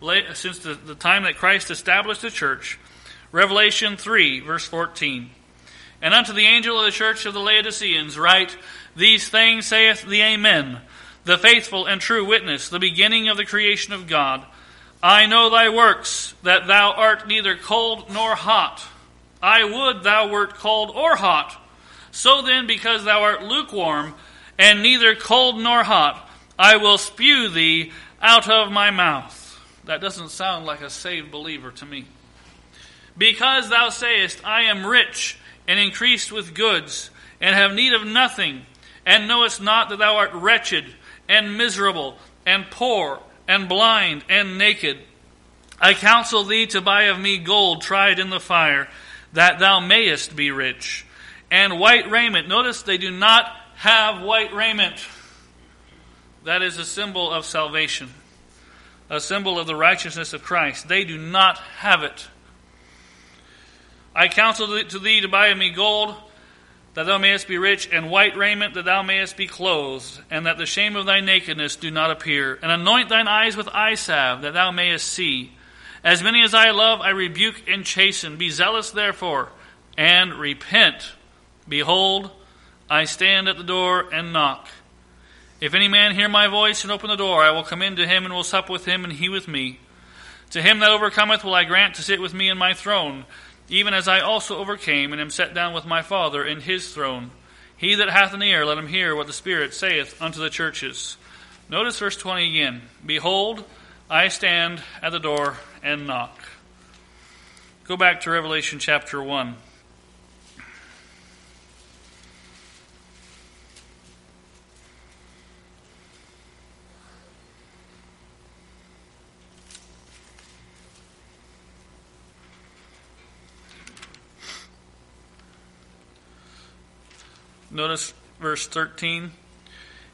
uh, since the, the time that Christ established the church. Revelation 3, verse 14. And unto the angel of the church of the Laodiceans write, These things saith the Amen, the faithful and true witness, the beginning of the creation of God. I know thy works, that thou art neither cold nor hot. I would thou wert cold or hot. So then, because thou art lukewarm, and neither cold nor hot. I will spew thee out of my mouth. That doesn't sound like a saved believer to me. Because thou sayest, I am rich and increased with goods, and have need of nothing, and knowest not that thou art wretched and miserable and poor and blind and naked. I counsel thee to buy of me gold tried in the fire, that thou mayest be rich, and white raiment. Notice they do not have white raiment. That is a symbol of salvation, a symbol of the righteousness of Christ. They do not have it. I counsel to thee to buy of me gold, that thou mayest be rich, and white raiment, that thou mayest be clothed, and that the shame of thy nakedness do not appear. And anoint thine eyes with eye salve, that thou mayest see. As many as I love, I rebuke and chasten. Be zealous, therefore, and repent. Behold, I stand at the door and knock. If any man hear my voice and open the door, I will come in to him and will sup with him and he with me. To him that overcometh will I grant to sit with me in my throne, even as I also overcame and am set down with my Father in his throne. He that hath an ear, let him hear what the Spirit saith unto the churches. Notice verse 20 again. Behold, I stand at the door and knock. Go back to Revelation chapter 1. Notice verse 13.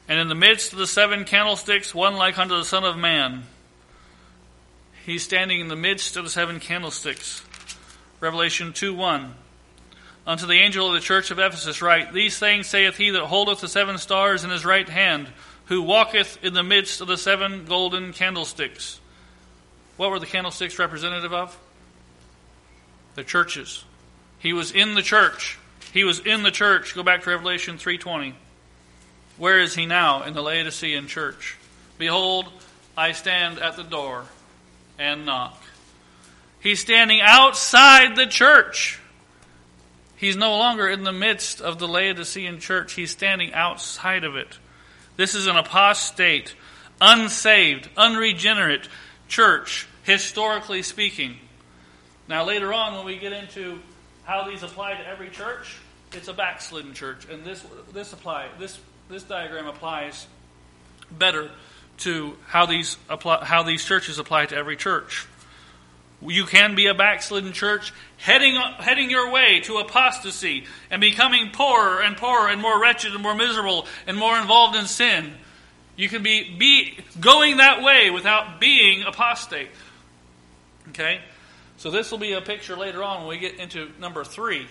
And in the midst of the seven candlesticks, one like unto the Son of Man. He's standing in the midst of the seven candlesticks. Revelation 2 1. Unto the angel of the church of Ephesus write, These things saith he that holdeth the seven stars in his right hand, who walketh in the midst of the seven golden candlesticks. What were the candlesticks representative of? The churches. He was in the church. He was in the church. Go back to Revelation 3:20. Where is he now in the Laodicean church? Behold, I stand at the door and knock. He's standing outside the church. He's no longer in the midst of the Laodicean church. He's standing outside of it. This is an apostate, unsaved, unregenerate church, historically speaking. Now, later on, when we get into how these apply to every church, it's a backslidden church, and this this apply this this diagram applies better to how these apply, how these churches apply to every church. You can be a backslidden church heading, heading your way to apostasy and becoming poorer and poorer and more wretched and more miserable and more involved in sin. You can be, be going that way without being apostate. Okay? So this will be a picture later on when we get into number three.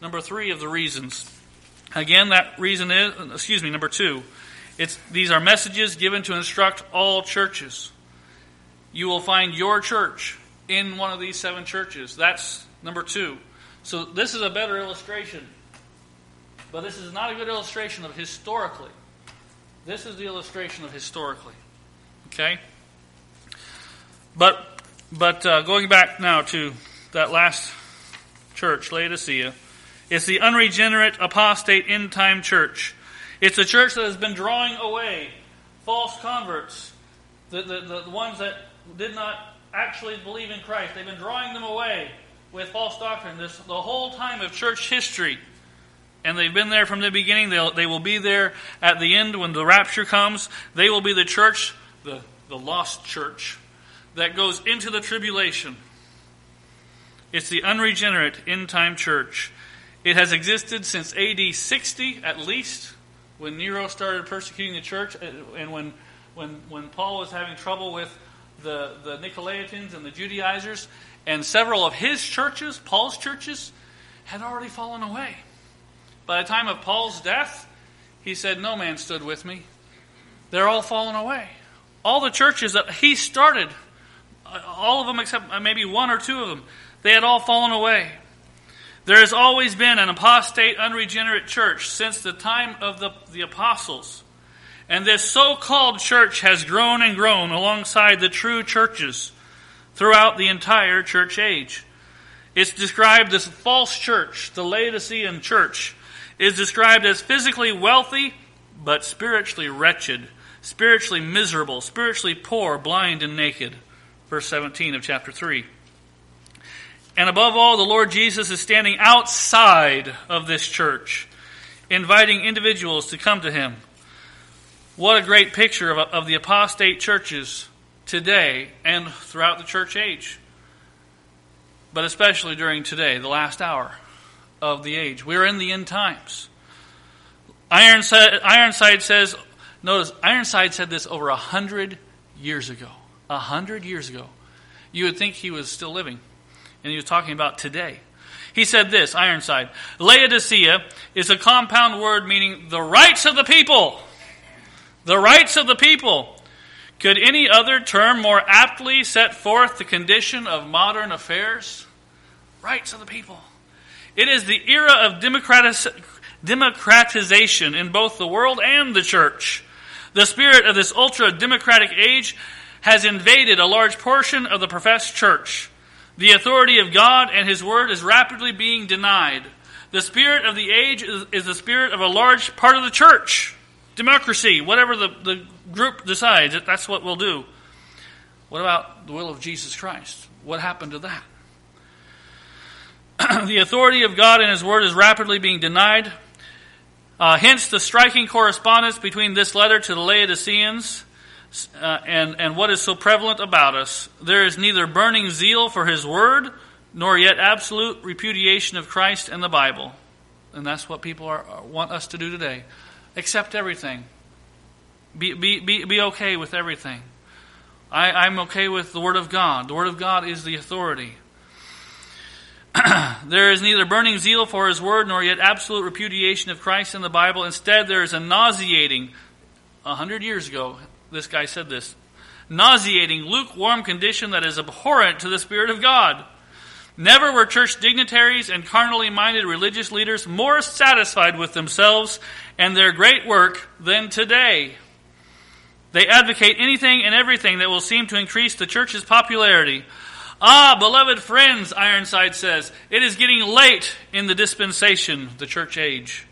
Number three of the reasons. Again, that reason is, excuse me, number two. It's, these are messages given to instruct all churches. You will find your church in one of these seven churches. That's number two. So this is a better illustration. But this is not a good illustration of historically. This is the illustration of historically. Okay? But but uh, going back now to that last church, Laodicea, it's the unregenerate, apostate, end time church. It's a church that has been drawing away false converts, the, the, the ones that did not actually believe in Christ. They've been drawing them away with false doctrine this, the whole time of church history. And they've been there from the beginning. They'll, they will be there at the end when the rapture comes. They will be the church, the, the lost church, that goes into the tribulation. It's the unregenerate end time church. It has existed since AD 60 at least, when Nero started persecuting the church, uh, and when, when, when Paul was having trouble with the, the Nicolaitans and the Judaizers, and several of his churches, Paul's churches, had already fallen away. By the time of Paul's death, he said, No man stood with me. They're all fallen away. All the churches that he started, all of them except maybe one or two of them, they had all fallen away. There has always been an apostate, unregenerate church since the time of the, the apostles. And this so called church has grown and grown alongside the true churches throughout the entire church age. It's described as false church, the Laodicean church, is described as physically wealthy but spiritually wretched, spiritually miserable, spiritually poor, blind, and naked. Verse 17 of chapter 3. And above all, the Lord Jesus is standing outside of this church, inviting individuals to come to him. What a great picture of, of the apostate churches today and throughout the church age. But especially during today, the last hour of the age. We're in the end times. Ironside, Ironside says, notice, Ironside said this over a hundred years ago. A hundred years ago. You would think he was still living. And he was talking about today. He said this, Ironside, Laodicea is a compound word meaning the rights of the people. The rights of the people. Could any other term more aptly set forth the condition of modern affairs? Rights of the people. It is the era of democratization in both the world and the church. The spirit of this ultra democratic age has invaded a large portion of the professed church. The authority of God and His Word is rapidly being denied. The spirit of the age is, is the spirit of a large part of the church democracy, whatever the, the group decides, that's what we'll do. What about the will of Jesus Christ? What happened to that? the authority of God and His Word is rapidly being denied. Uh, hence, the striking correspondence between this letter to the Laodiceans uh, and, and what is so prevalent about us. There is neither burning zeal for His Word, nor yet absolute repudiation of Christ and the Bible. And that's what people are, want us to do today. Accept everything. Be, be, be, be okay with everything. I, I'm okay with the Word of God. The Word of God is the authority. there is neither burning zeal for His Word nor yet absolute repudiation of Christ in the Bible. Instead, there is a nauseating, a hundred years ago, this guy said this nauseating, lukewarm condition that is abhorrent to the Spirit of God. Never were church dignitaries and carnally minded religious leaders more satisfied with themselves and their great work than today. They advocate anything and everything that will seem to increase the church's popularity. Ah, beloved friends, Ironside says, it is getting late in the dispensation, the church age.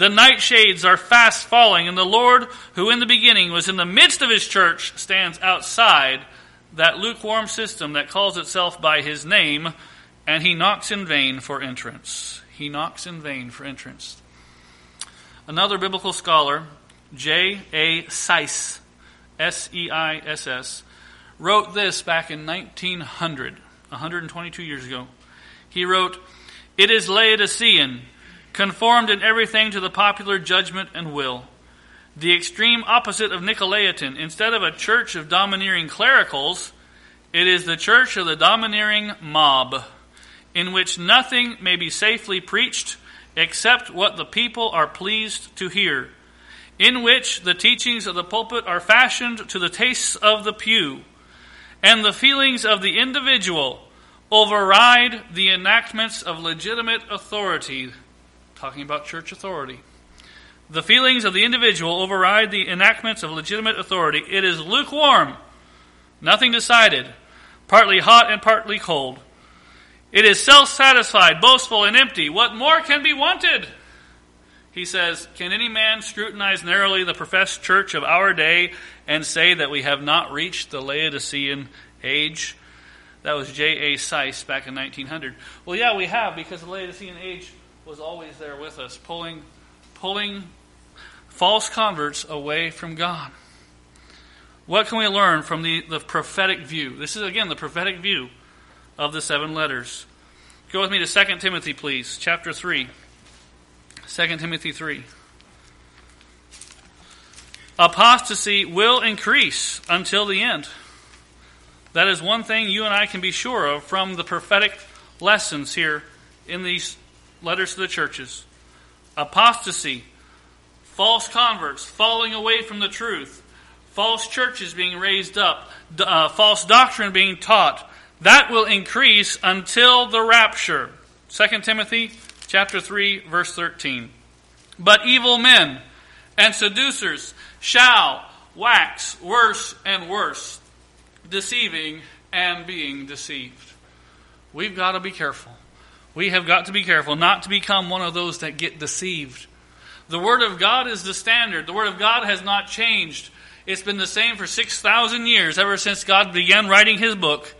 The nightshades are fast falling, and the Lord, who in the beginning was in the midst of his church, stands outside that lukewarm system that calls itself by his name, and he knocks in vain for entrance. He knocks in vain for entrance. Another biblical scholar, J. A. Seiss, S E I S S, wrote this back in 1900, 122 years ago. He wrote, It is Laodicean conformed in everything to the popular judgment and will. The extreme opposite of Nicolaitan. Instead of a church of domineering clericals, it is the church of the domineering mob, in which nothing may be safely preached except what the people are pleased to hear, in which the teachings of the pulpit are fashioned to the tastes of the pew, and the feelings of the individual override the enactments of legitimate authority talking about church authority. The feelings of the individual override the enactments of legitimate authority. It is lukewarm, nothing decided, partly hot and partly cold. It is self satisfied, boastful, and empty. What more can be wanted? He says, Can any man scrutinize narrowly the professed church of our day and say that we have not reached the Laodicean age? That was J.A. Seiss back in 1900. Well, yeah, we have, because the Laodicean age was always there with us, pulling, pulling false converts away from God. What can we learn from the, the prophetic view? This is, again, the prophetic view of the seven letters. Go with me to 2 Timothy, please, chapter 3. 2 Timothy 3. Apostasy will increase until the end. That is one thing you and I can be sure of from the prophetic lessons here in these letters to the churches. Apostasy, false converts falling away from the truth, false churches being raised up, uh, false doctrine being taught. That will increase until the rapture. 2 Timothy chapter 3 verse 13. But evil men and seducers shall wax worse and worse, deceiving and being deceived. We've got to be careful. We have got to be careful not to become one of those that get deceived. The Word of God is the standard. The Word of God has not changed. It's been the same for 6,000 years, ever since God began writing His book.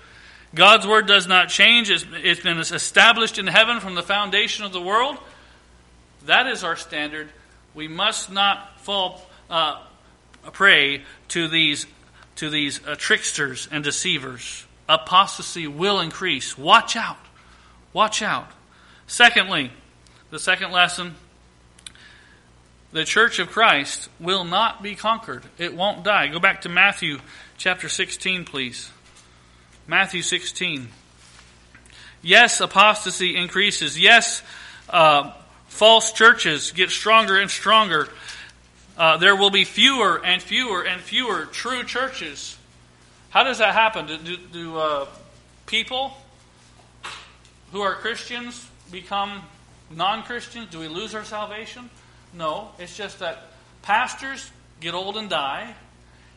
God's Word does not change. it's been established in heaven from the foundation of the world. That is our standard. We must not fall uh, prey to these, to these uh, tricksters and deceivers. Apostasy will increase. Watch out. Watch out. Secondly, the second lesson the church of Christ will not be conquered. It won't die. Go back to Matthew chapter 16, please. Matthew 16. Yes, apostasy increases. Yes, uh, false churches get stronger and stronger. Uh, there will be fewer and fewer and fewer true churches. How does that happen? Do, do, do uh, people who are Christians become non Christians? Do we lose our salvation? No. It's just that pastors get old and die,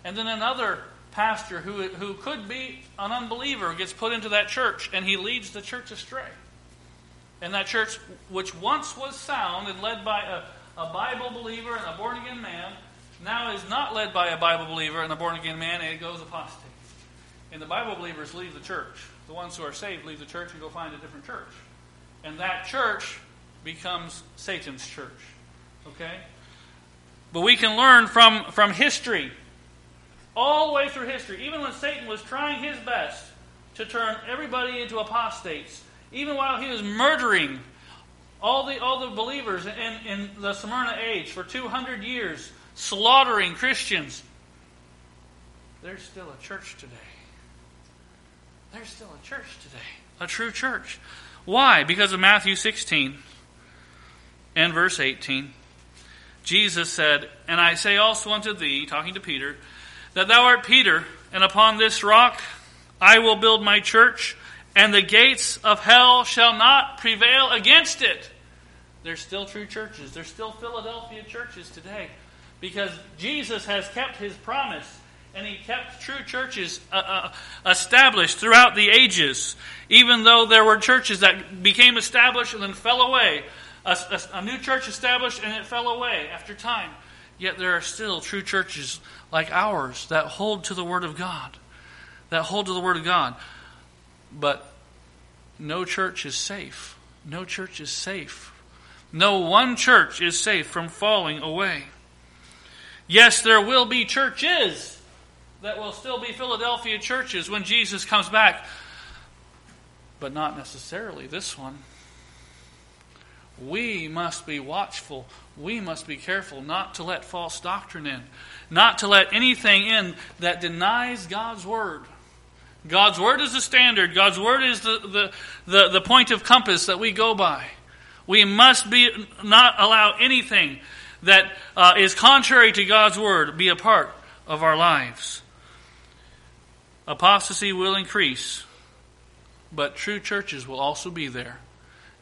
and then another pastor who, who could be an unbeliever gets put into that church, and he leads the church astray. And that church, which once was sound and led by a, a Bible believer and a born again man, now is not led by a Bible believer and a born again man, and it goes apostate. And the Bible believers leave the church. The ones who are saved leave the church and go find a different church. And that church becomes Satan's church. Okay? But we can learn from, from history, all the way through history, even when Satan was trying his best to turn everybody into apostates, even while he was murdering all the, all the believers in, in the Smyrna age for 200 years, slaughtering Christians, there's still a church today. There's still a church today, a true church. Why? Because of Matthew 16 and verse 18. Jesus said, And I say also unto thee, talking to Peter, that thou art Peter, and upon this rock I will build my church, and the gates of hell shall not prevail against it. There's still true churches. There's still Philadelphia churches today because Jesus has kept his promise and he kept true churches uh, uh, established throughout the ages, even though there were churches that became established and then fell away. A, a, a, new church established and it fell away after time. Yet there are still true churches like ours that hold to the Word of God. That hold to the Word of God. But no church is safe. No church is safe. No one church is safe from falling away. Yes, there will be churches that will still be Philadelphia churches when Jesus comes back, but not necessarily this one. We must be watchful. We must be careful not to let false doctrine in, not to let anything in that denies God's Word. God's Word is the standard, God's Word is the, the, the, the point of compass that we go by. We must be not allow anything that uh, is contrary to God's word be a part of our lives. Apostasy will increase, but true churches will also be there.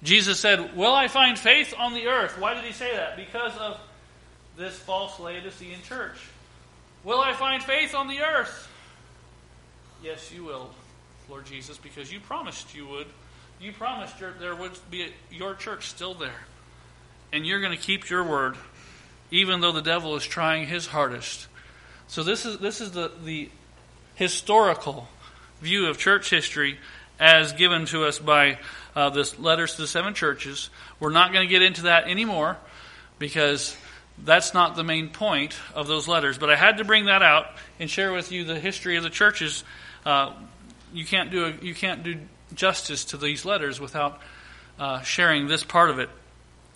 Jesus said, Will I find faith on the earth? Why did he say that? Because of this false Laodicean church. Will I find faith on the earth? Yes, you will, Lord Jesus, because you promised you would. You promised your, there would be a, your church still there. And you're going to keep your word even though the devil is trying his hardest. So this is this is the, the historical view of church history as given to us by uh, this letters to the seven churches. We're not going to get into that anymore because that's not the main point of those letters. But I had to bring that out and share with you the history of the churches. Uh, you can't do a, you can't do justice to these letters without uh, sharing this part of it.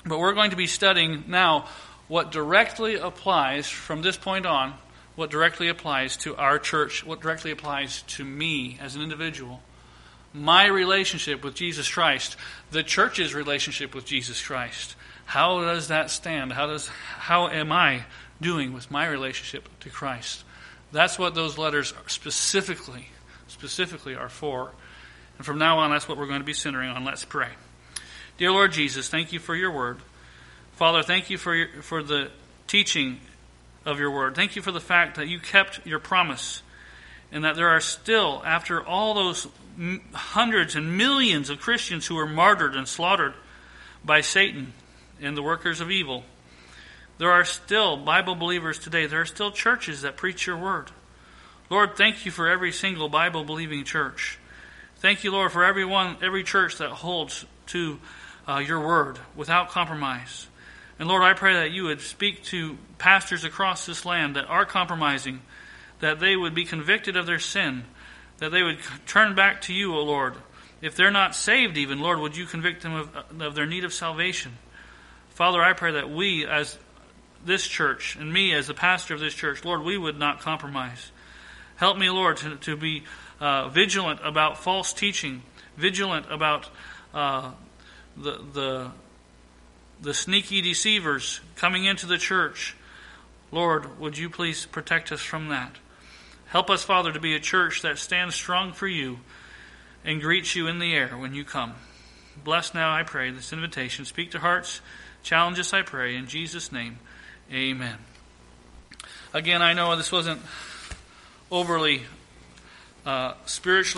But we're going to be studying now what directly applies from this point on, what directly applies to our church, what directly applies to me as an individual, my relationship with Jesus Christ, the church's relationship with Jesus Christ. How does that stand? How does how am I doing with my relationship to Christ? That's what those letters specifically specifically are for. And from now on that's what we're going to be centering on. Let's pray. Dear Lord Jesus, thank you for your word. Father, thank you for, your, for the teaching of your word. Thank you for the fact that you kept your promise and that there are still, after all those hundreds and millions of Christians who were martyred and slaughtered by Satan and the workers of evil, there are still Bible believers today. There are still churches that preach your word. Lord, thank you for every single Bible believing church. Thank you, Lord, for everyone, every church that holds to uh, your word without compromise. And Lord, I pray that you would speak to pastors across this land that are compromising, that they would be convicted of their sin, that they would turn back to you, O Lord. If they're not saved, even, Lord, would you convict them of, of their need of salvation? Father, I pray that we, as this church, and me as the pastor of this church, Lord, we would not compromise. Help me, Lord, to, to be uh, vigilant about false teaching, vigilant about uh, the, the the sneaky deceivers coming into the church. Lord, would you please protect us from that? Help us, Father, to be a church that stands strong for you and greets you in the air when you come. Bless now, I pray, this invitation. Speak to hearts. Challenge us, I pray. In Jesus' name, amen. Again, I know this wasn't overly uh, spiritually.